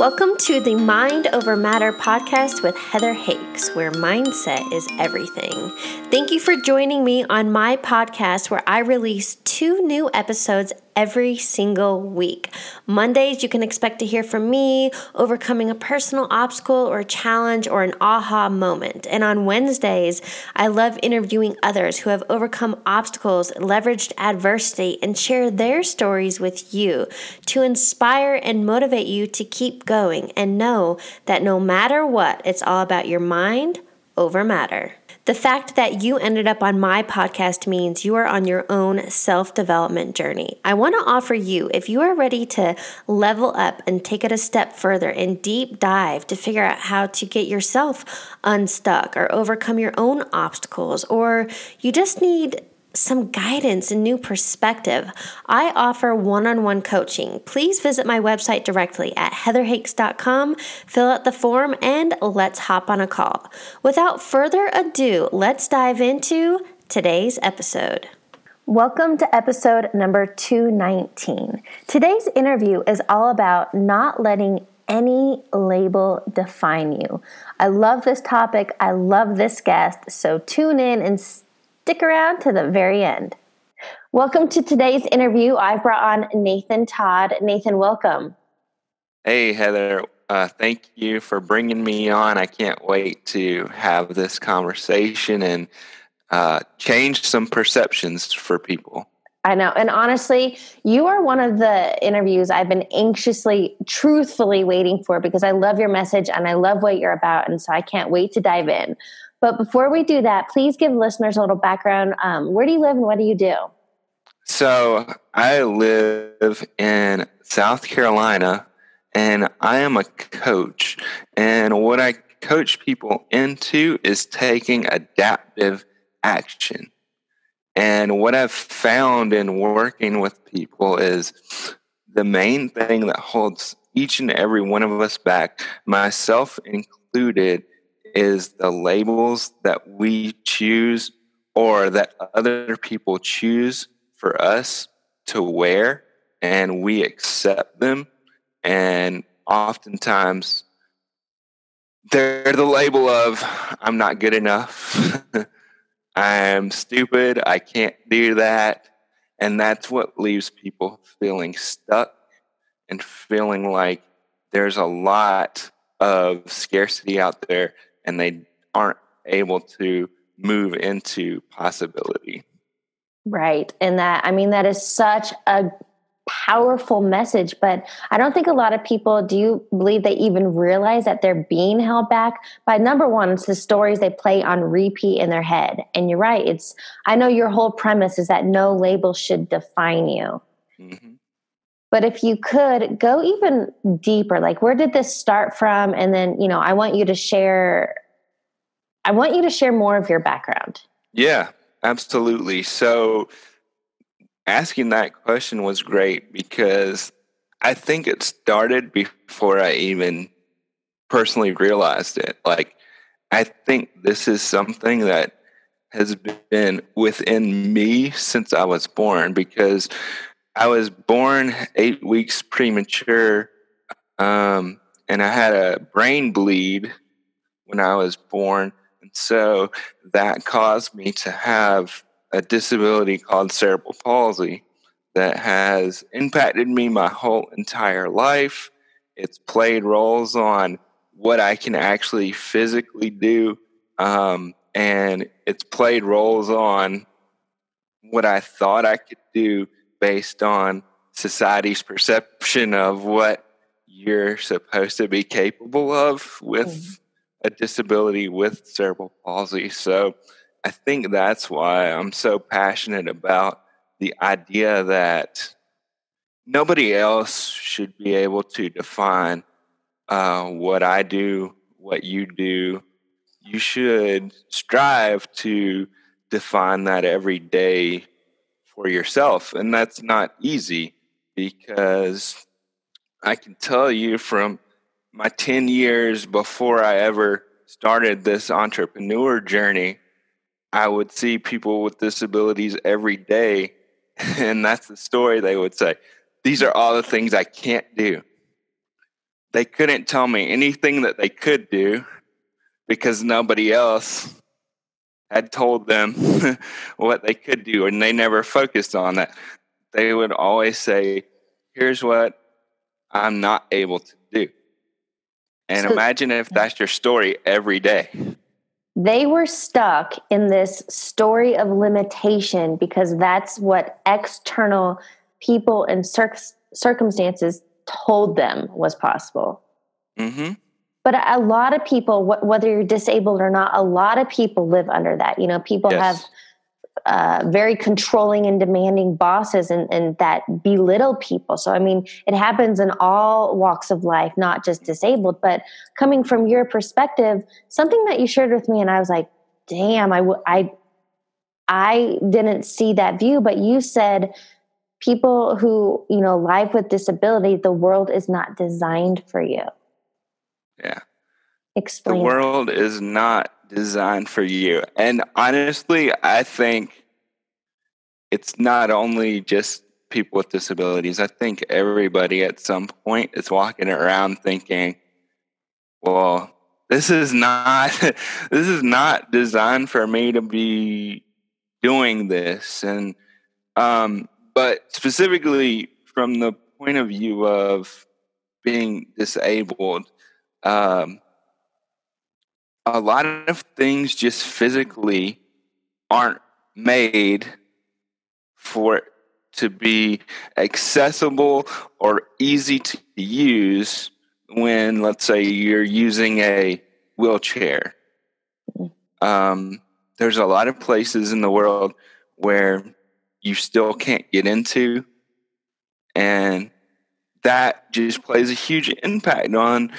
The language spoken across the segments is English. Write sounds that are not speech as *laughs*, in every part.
Welcome to the Mind Over Matter podcast with Heather Hakes, where mindset is everything. Thank you for joining me on my podcast, where I release two new episodes every single week. Mondays, you can expect to hear from me overcoming a personal obstacle or a challenge or an aha moment. And on Wednesdays, I love interviewing others who have overcome obstacles, leveraged adversity, and share their stories with you to inspire and motivate you to keep going and know that no matter what, it's all about your mind over matter. The fact that you ended up on my podcast means you are on your own self development journey. I want to offer you, if you are ready to level up and take it a step further and deep dive to figure out how to get yourself unstuck or overcome your own obstacles, or you just need some guidance and new perspective, I offer one on one coaching. Please visit my website directly at heatherhakes.com, fill out the form, and let's hop on a call. Without further ado, let's dive into today's episode. Welcome to episode number 219. Today's interview is all about not letting any label define you. I love this topic. I love this guest. So tune in and Stick around to the very end. Welcome to today's interview. I brought on Nathan Todd. Nathan, welcome. Hey, Heather. Uh, thank you for bringing me on. I can't wait to have this conversation and uh, change some perceptions for people. I know. And honestly, you are one of the interviews I've been anxiously, truthfully waiting for because I love your message and I love what you're about. And so I can't wait to dive in. But before we do that, please give listeners a little background. Um, where do you live and what do you do? So I live in South Carolina and I am a coach. And what I coach people into is taking adaptive action. And what I've found in working with people is the main thing that holds each and every one of us back, myself included, is the labels that we choose or that other people choose for us to wear and we accept them. And oftentimes they're the label of i'm not good enough. *laughs* I'm stupid. I can't do that. And that's what leaves people feeling stuck and feeling like there's a lot of scarcity out there and they aren't able to move into possibility. Right. And that, I mean, that is such a powerful message, but I don't think a lot of people do you believe they even realize that they're being held back by number one, it's the stories they play on repeat in their head. And you're right. It's, I know your whole premise is that no label should define you. Mm-hmm. But if you could go even deeper, like where did this start from? And then, you know, I want you to share, I want you to share more of your background. Yeah, absolutely. So asking that question was great because I think it started before I even personally realized it. Like, I think this is something that has been within me since I was born because I was born eight weeks premature, um, and I had a brain bleed when I was born. And so that caused me to have a disability called cerebral palsy that has impacted me my whole entire life. It's played roles on what I can actually physically do, um, and it's played roles on what I thought I could do based on society's perception of what you're supposed to be capable of with mm-hmm. a disability with cerebral palsy. So I think that's why I'm so passionate about the idea that nobody else should be able to define uh, what I do, what you do. You should strive to define that every day for yourself. And that's not easy because I can tell you from my 10 years before I ever started this entrepreneur journey, I would see people with disabilities every day. *laughs* And that's the story they would say. These are all the things I can't do. they couldn't tell me anything that they could do because nobody else had told them *laughs* what they could do and they never focused on that. They would always say, Here's what I'm not able to do. And so, imagine if that's your story every day. They were stuck in this story of limitation because that's what external people and cir- circumstances told them was possible. Mm-hmm. But a lot of people, whether you're disabled or not, a lot of people live under that. You know, people yes. have uh, very controlling and demanding bosses and, and that belittle people. So, I mean, it happens in all walks of life, not just disabled. But coming from your perspective, something that you shared with me, and I was like, damn, I, w- I, I didn't see that view, but you said people who, you know, live with disability, the world is not designed for you. Yeah. Explain. The world is not designed for you. And honestly, I think it's not only just people with disabilities. I think everybody at some point is walking around thinking, well, this is not *laughs* this is not designed for me to be doing this and um but specifically from the point of view of being disabled um a lot of things just physically aren't made for it to be accessible or easy to use when, let's say, you're using a wheelchair. Um, there's a lot of places in the world where you still can't get into, and that just plays a huge impact on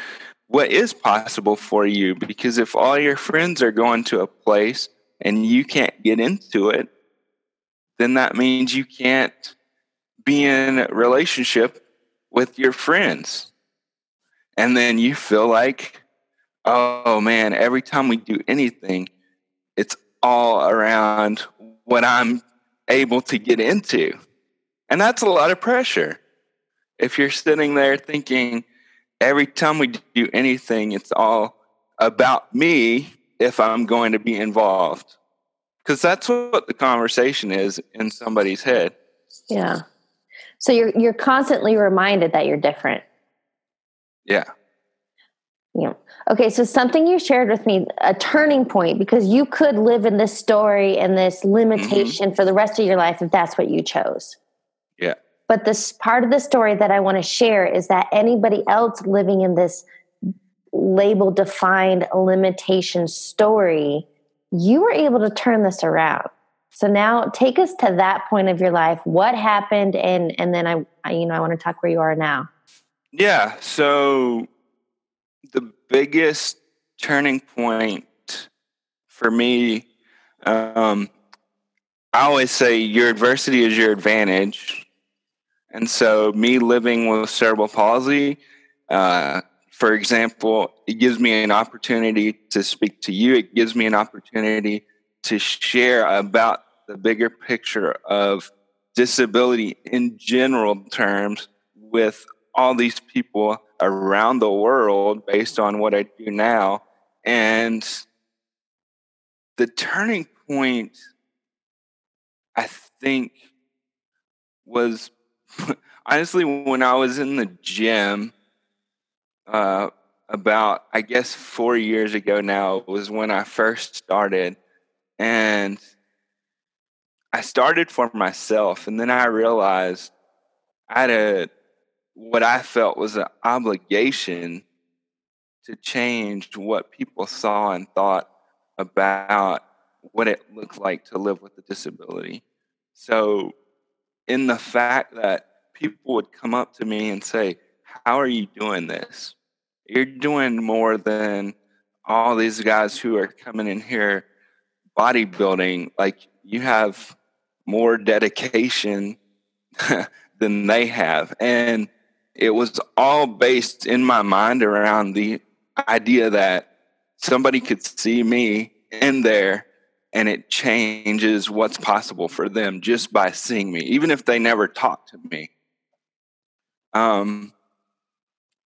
what is possible for you because if all your friends are going to a place and you can't get into it then that means you can't be in a relationship with your friends. And then you feel like oh man every time we do anything it's all around what i'm able to get into. And that's a lot of pressure. If you're sitting there thinking every time we do anything, it's all about me if I'm going to be involved. Because that's what the conversation is in somebody's head. Yeah. So you're you're constantly reminded that you're different. Yeah. Yeah. Okay, so something you shared with me, a turning point, because you could live in this story and this limitation mm-hmm. for the rest of your life if that's what you chose. But this part of the story that I want to share is that anybody else living in this label defined limitation story, you were able to turn this around. So now take us to that point of your life. What happened and and then I, I you know I want to talk where you are now. Yeah, so the biggest turning point for me um, I always say your adversity is your advantage and so, me living with cerebral palsy, uh, for example, it gives me an opportunity to speak to you. It gives me an opportunity to share about the bigger picture of disability in general terms with all these people around the world based on what I do now. And the turning point, I think, was *laughs* honestly, when I was in the gym, uh, about I guess four years ago now was when I first started, and I started for myself, and then I realized I had a what I felt was an obligation to change what people saw and thought about what it looked like to live with a disability. So in the fact that people would come up to me and say, How are you doing this? You're doing more than all these guys who are coming in here bodybuilding. Like, you have more dedication *laughs* than they have. And it was all based in my mind around the idea that somebody could see me in there and it changes what's possible for them just by seeing me, even if they never talk to me. Um,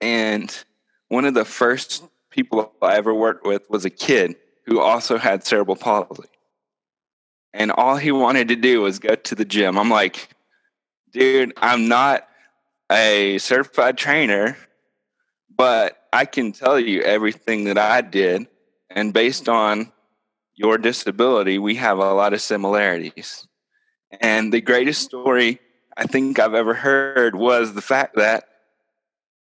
and one of the first people I ever worked with was a kid who also had cerebral palsy. And all he wanted to do was go to the gym. I'm like, dude, I'm not a certified trainer, but I can tell you everything that I did. And based on your disability, we have a lot of similarities. And the greatest story I think I've ever heard was the fact that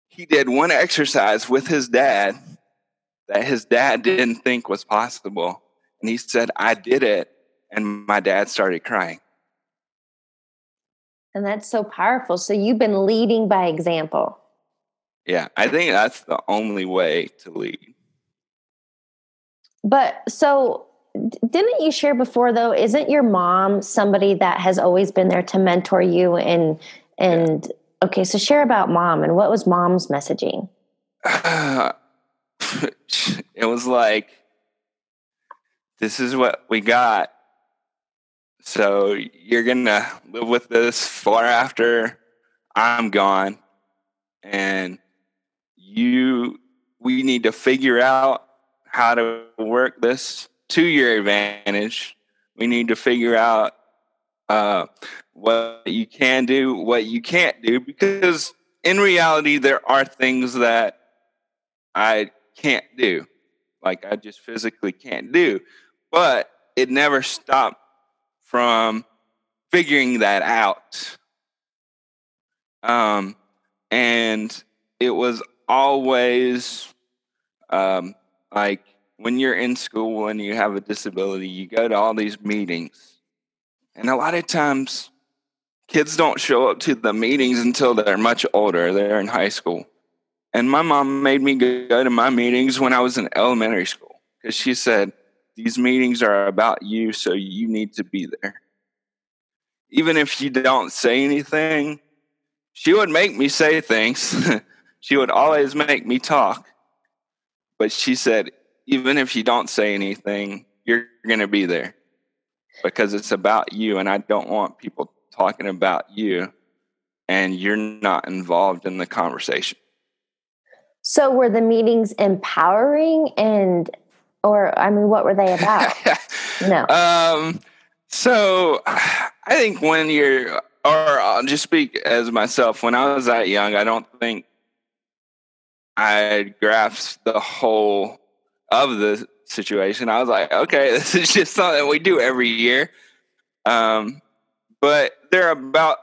he did one exercise with his dad that his dad didn't think was possible. And he said, I did it. And my dad started crying. And that's so powerful. So you've been leading by example. Yeah, I think that's the only way to lead. But so didn't you share before though isn't your mom somebody that has always been there to mentor you and and yeah. okay so share about mom and what was mom's messaging? Uh, *sighs* it was like this is what we got. So you're gonna live with this far after i'm gone. And you we need to figure out how to work this to your advantage. We need to figure out uh, what you can do, what you can't do, because in reality, there are things that I can't do, like I just physically can't do. But it never stopped from figuring that out. Um, and it was always um, like when you're in school and you have a disability, you go to all these meetings. And a lot of times, kids don't show up to the meetings until they're much older. They're in high school. And my mom made me go to my meetings when I was in elementary school because she said, These meetings are about you, so you need to be there. Even if you don't say anything, she would make me say things. *laughs* she would always make me talk. But she said, even if you don't say anything, you're going to be there because it's about you. And I don't want people talking about you and you're not involved in the conversation. So, were the meetings empowering and, or, I mean, what were they about? *laughs* no. Um, so, I think when you're, or I'll just speak as myself, when I was that young, I don't think I grasped the whole of the situation. I was like, okay, *laughs* this is just something we do every year. Um, but they're about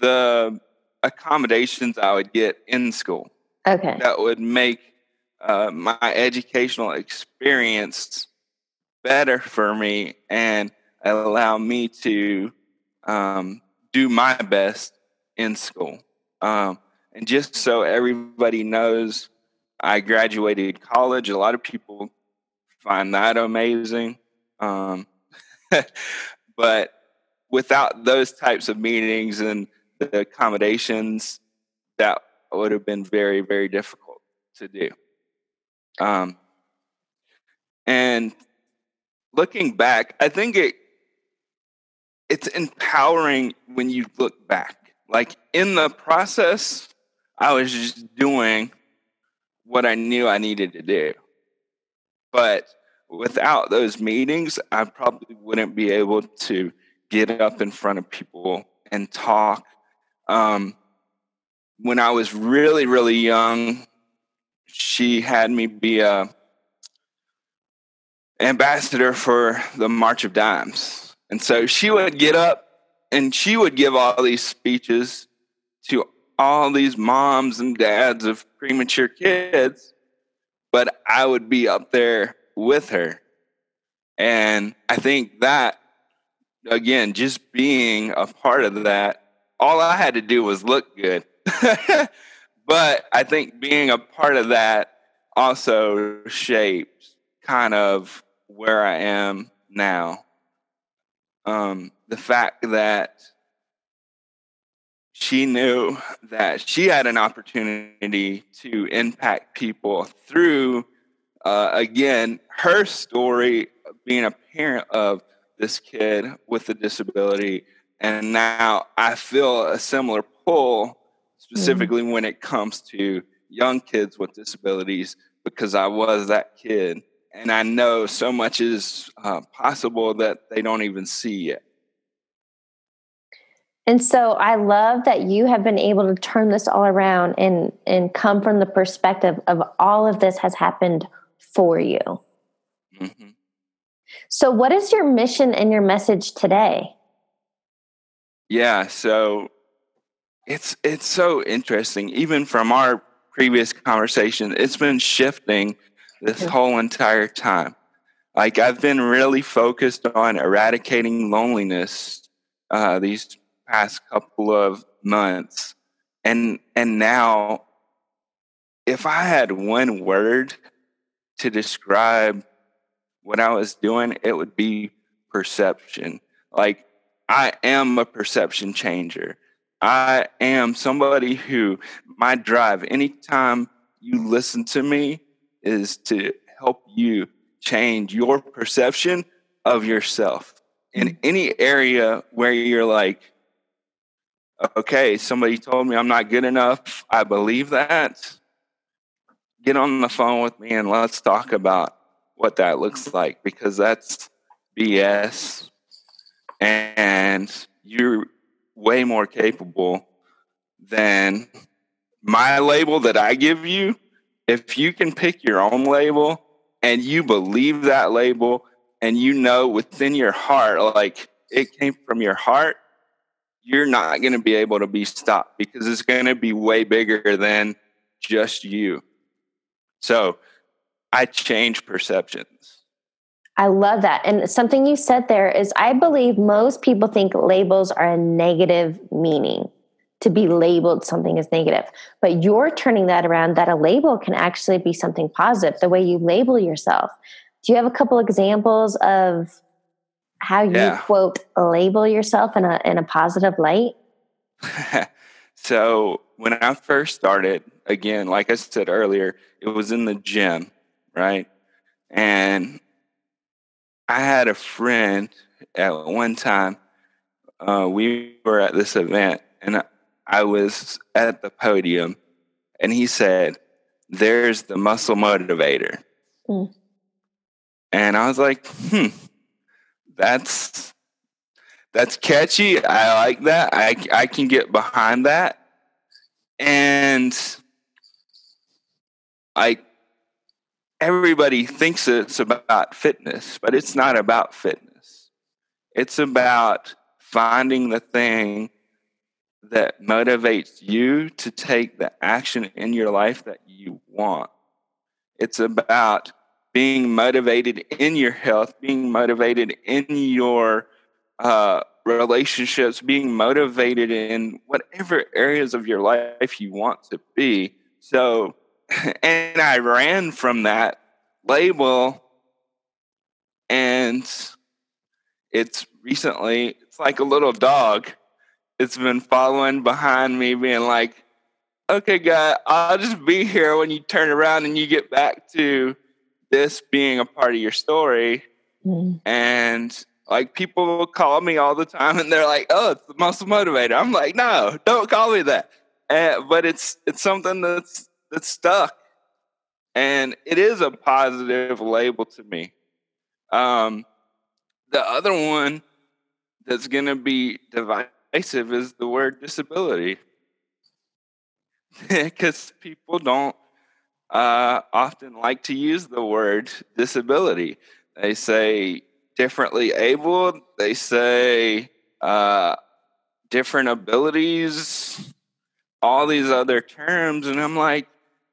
the accommodations I would get in school. Okay. That would make uh, my educational experience better for me and allow me to um, do my best in school. Um, and just so everybody knows I graduated college. A lot of people find that amazing. Um, *laughs* but without those types of meetings and the accommodations, that would have been very, very difficult to do. Um, and looking back, I think it it's empowering when you look back. Like in the process, I was just doing what I knew I needed to do. But without those meetings, I probably wouldn't be able to get up in front of people and talk. Um, when I was really, really young, she had me be a ambassador for the March of Dimes. And so she would get up and she would give all these speeches to all these moms and dads of premature kids, but I would be up there with her. And I think that, again, just being a part of that, all I had to do was look good. *laughs* but I think being a part of that also shaped kind of where I am now. Um, the fact that she knew that she had an opportunity to impact people through, uh, again, her story being a parent of this kid with a disability. And now I feel a similar pull, specifically mm-hmm. when it comes to young kids with disabilities because I was that kid. And I know so much is uh, possible that they don't even see yet. And so I love that you have been able to turn this all around and and come from the perspective of all of this has happened for you. Mm-hmm. So what is your mission and your message today? Yeah, so it's it's so interesting even from our previous conversation it's been shifting this whole entire time. Like I've been really focused on eradicating loneliness uh, these past couple of months and and now if i had one word to describe what i was doing it would be perception. Like i am a perception changer. I am somebody who my drive anytime you listen to me is to help you change your perception of yourself. In mm. any area where you're like okay, somebody told me I'm not good enough. I believe that. Get on the phone with me and let's talk about what that looks like because that's BS. And you're way more capable than my label that I give you. If you can pick your own label and you believe that label and you know within your heart, like it came from your heart, you're not going to be able to be stopped because it's going to be way bigger than just you. So I change perceptions. I love that. And something you said there is I believe most people think labels are a negative meaning to be labeled something as negative. But you're turning that around that a label can actually be something positive, the way you label yourself. Do you have a couple examples of how you yeah. quote label yourself in a in a positive light? *laughs* so when I first started, again, like I said earlier, it was in the gym, right? And I had a friend at one time. Uh, we were at this event, and I was at the podium, and he said, "There's the muscle motivator," mm. and I was like, "Hmm." That's that's catchy. I like that. I I can get behind that. And like everybody thinks it's about fitness, but it's not about fitness. It's about finding the thing that motivates you to take the action in your life that you want. It's about being motivated in your health, being motivated in your uh, relationships, being motivated in whatever areas of your life you want to be. So, *laughs* and I ran from that label, and it's recently, it's like a little dog. It's been following behind me, being like, okay, guy, I'll just be here when you turn around and you get back to this being a part of your story. Mm. And like people call me all the time and they're like, oh, it's the muscle motivator. I'm like, no, don't call me that. Uh, but it's it's something that's that's stuck. And it is a positive label to me. Um, the other one that's going to be divisive is the word disability. *laughs* Because people don't uh, often like to use the word disability. They say differently able, they say uh, different abilities, all these other terms. And I'm like,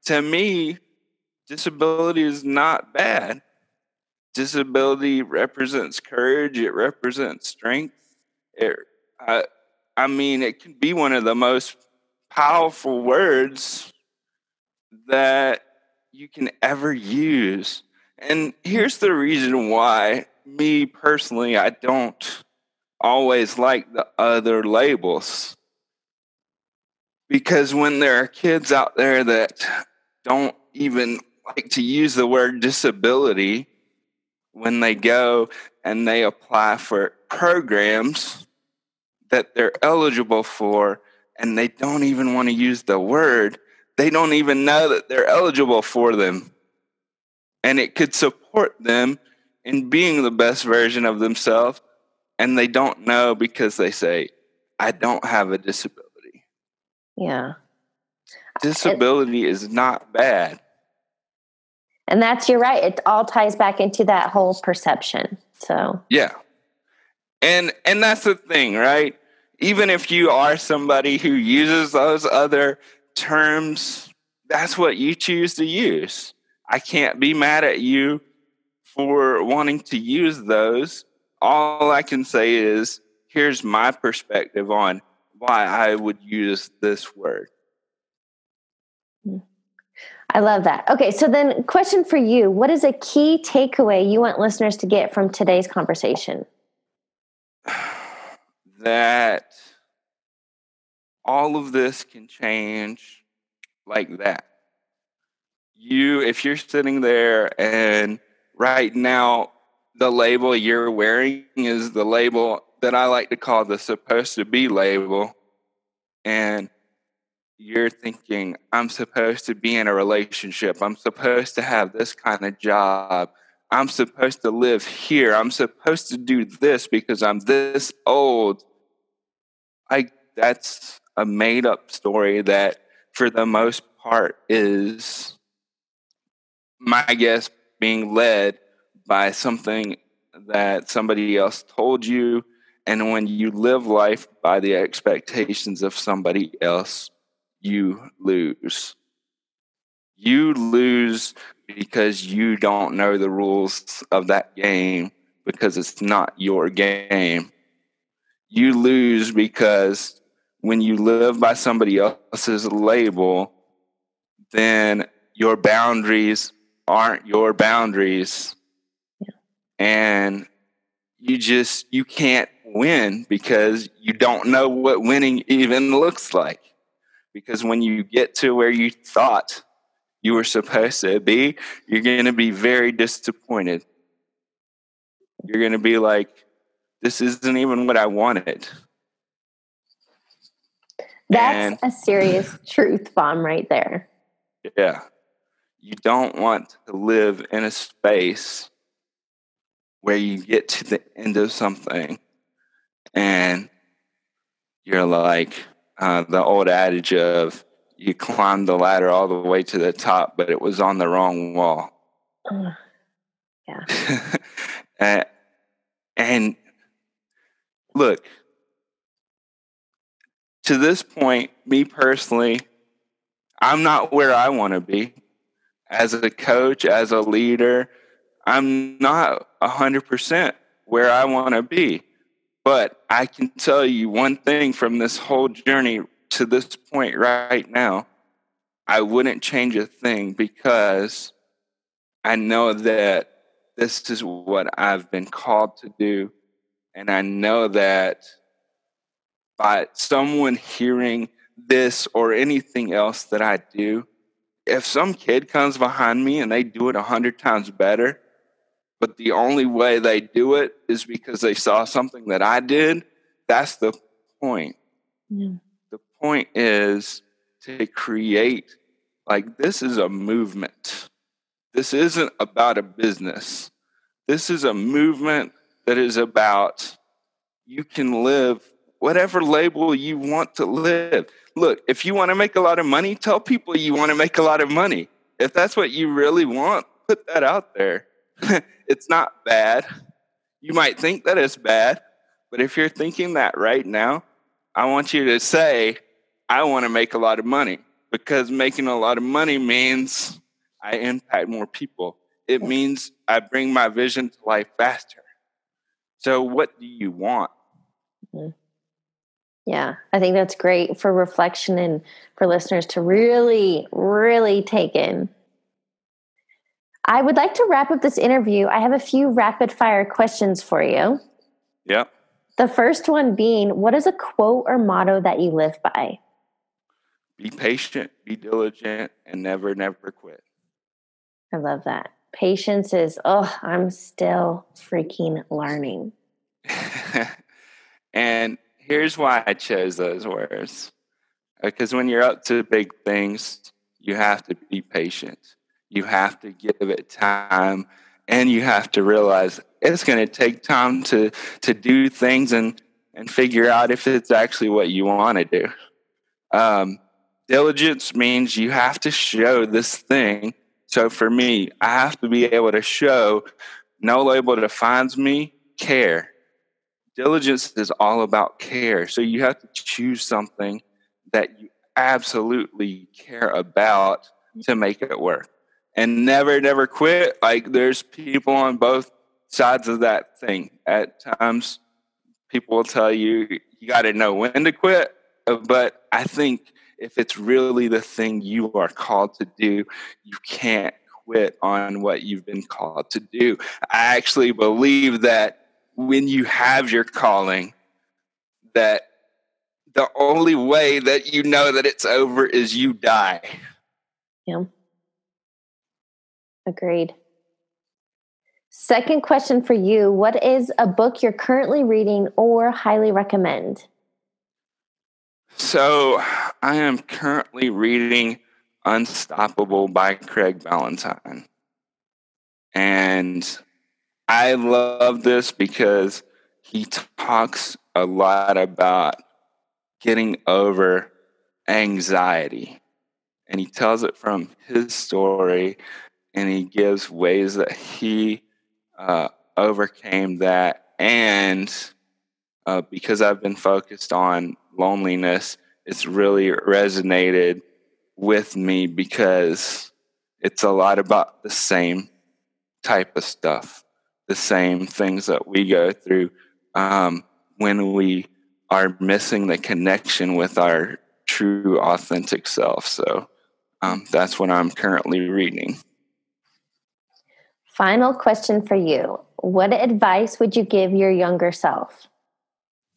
to me, disability is not bad. Disability represents courage, it represents strength. It, I, I mean, it can be one of the most powerful words that you can ever use. And here's the reason why, me personally, I don't always like the other labels. Because when there are kids out there that don't even like to use the word disability when they go and they apply for programs that they're eligible for and they don't even want to use the word they don't even know that they're eligible for them. And it could support them in being the best version of themselves. And they don't know because they say, I don't have a disability. Yeah. Disability it, is not bad. And that's, you're right. It all ties back into that whole perception. So, yeah. And, and that's the thing, right? Even if you are somebody who uses those other terms, that's what you choose to use. I can't be mad at you for wanting to use those. All I can say is here's my perspective on why I would use this word. I love that. Okay, so then, question for you What is a key takeaway you want listeners to get from today's conversation? *sighs* That all of this can change like that. You, if you're sitting there and right now the label you're wearing is the label that I like to call the supposed to be label. And you're thinking, I'm supposed to be in a relationship. I'm supposed to have this kind of job. I'm supposed to live here. I'm supposed to do this because I'm this old. I that's a made up story that for the most part is my guess being led by something that somebody else told you and when you live life by the expectations of somebody else, you lose. You lose because you don't know the rules of that game because it's not your game. You lose because when you live by somebody else's label, then your boundaries aren't your boundaries. Yeah. And you just you can't win because you don't know what winning even looks like. Because when you get to where you thought you were supposed to be, you're going to be very disappointed. You're going to be like, this isn't even what I wanted. That's and, a serious *laughs* truth bomb right there. Yeah. You don't want to live in a space where you get to the end of something and you're like uh, the old adage of you climbed the ladder all the way to the top, but it was on the wrong wall. Uh, yeah. *laughs* and, and look, to this point, me personally, I'm not where I want to be. As a coach, as a leader, I'm not 100% where I want to be. But I can tell you one thing from this whole journey to this point right now I wouldn't change a thing because I know that this is what I've been called to do. And I know that by someone hearing this or anything else that I do, if some kid comes behind me and they do it a hundred times better, but the only way they do it is because they saw something that I did. That's the point. Yeah. The point is to create, like, this is a movement. This isn't about a business. This is a movement that is about you can live whatever label you want to live. Look, if you want to make a lot of money, tell people you want to make a lot of money. If that's what you really want, put that out there. *laughs* it's not bad. You might think that it's bad, but if you're thinking that right now, I want you to say, I want to make a lot of money because making a lot of money means I impact more people. It means I bring my vision to life faster. So, what do you want? Mm-hmm. Yeah, I think that's great for reflection and for listeners to really, really take in. I would like to wrap up this interview. I have a few rapid fire questions for you. Yeah. The first one being what is a quote or motto that you live by? Be patient, be diligent, and never, never quit. I love that. Patience is, oh, I'm still freaking learning. *laughs* and here's why I chose those words. Because when you're up to big things, you have to be patient. You have to give it time and you have to realize it's going to take time to to do things and and figure out if it's actually what you want to do. Um, diligence means you have to show this thing. So for me, I have to be able to show no label defines me, care. Diligence is all about care. So you have to choose something that you absolutely care about to make it work. And never, never quit. Like there's people on both sides of that thing. At times, people will tell you you got to know when to quit. Uh, but I think if it's really the thing you are called to do, you can't quit on what you've been called to do. I actually believe that when you have your calling, that the only way that you know that it's over is you die. Yeah. Agreed. Second question for you What is a book you're currently reading or highly recommend? So, I am currently reading Unstoppable by Craig Valentine. And I love this because he talks a lot about getting over anxiety. And he tells it from his story and he gives ways that he uh, overcame that. And uh, because I've been focused on loneliness, it's really resonated with me because it's a lot about the same type of stuff, the same things that we go through um, when we are missing the connection with our true, authentic self. So um, that's what I'm currently reading. Final question for you What advice would you give your younger self?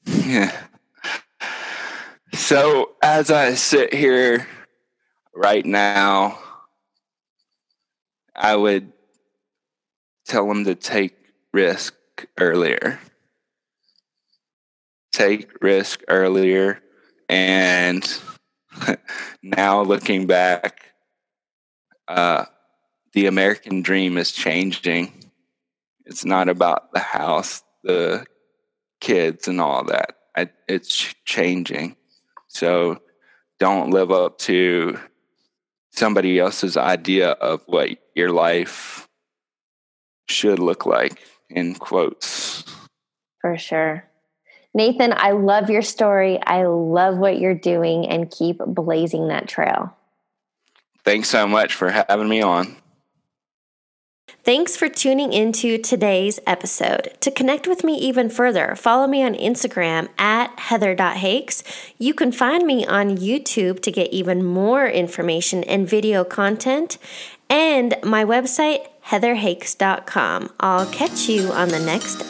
Yeah. *laughs* So, as I sit here right now, I would tell them to take risk earlier. Take risk earlier. And *laughs* now looking back, uh, the American dream is changing. It's not about the house, the kids, and all that. I, it's changing. So don't live up to somebody else's idea of what your life should look like, in quotes. For sure. Nathan, I love your story. I love what you're doing and keep blazing that trail. Thanks so much for having me on. Thanks for tuning into today's episode. To connect with me even further, follow me on Instagram at heather.hakes. You can find me on YouTube to get even more information and video content, and my website, heatherhakes.com. I'll catch you on the next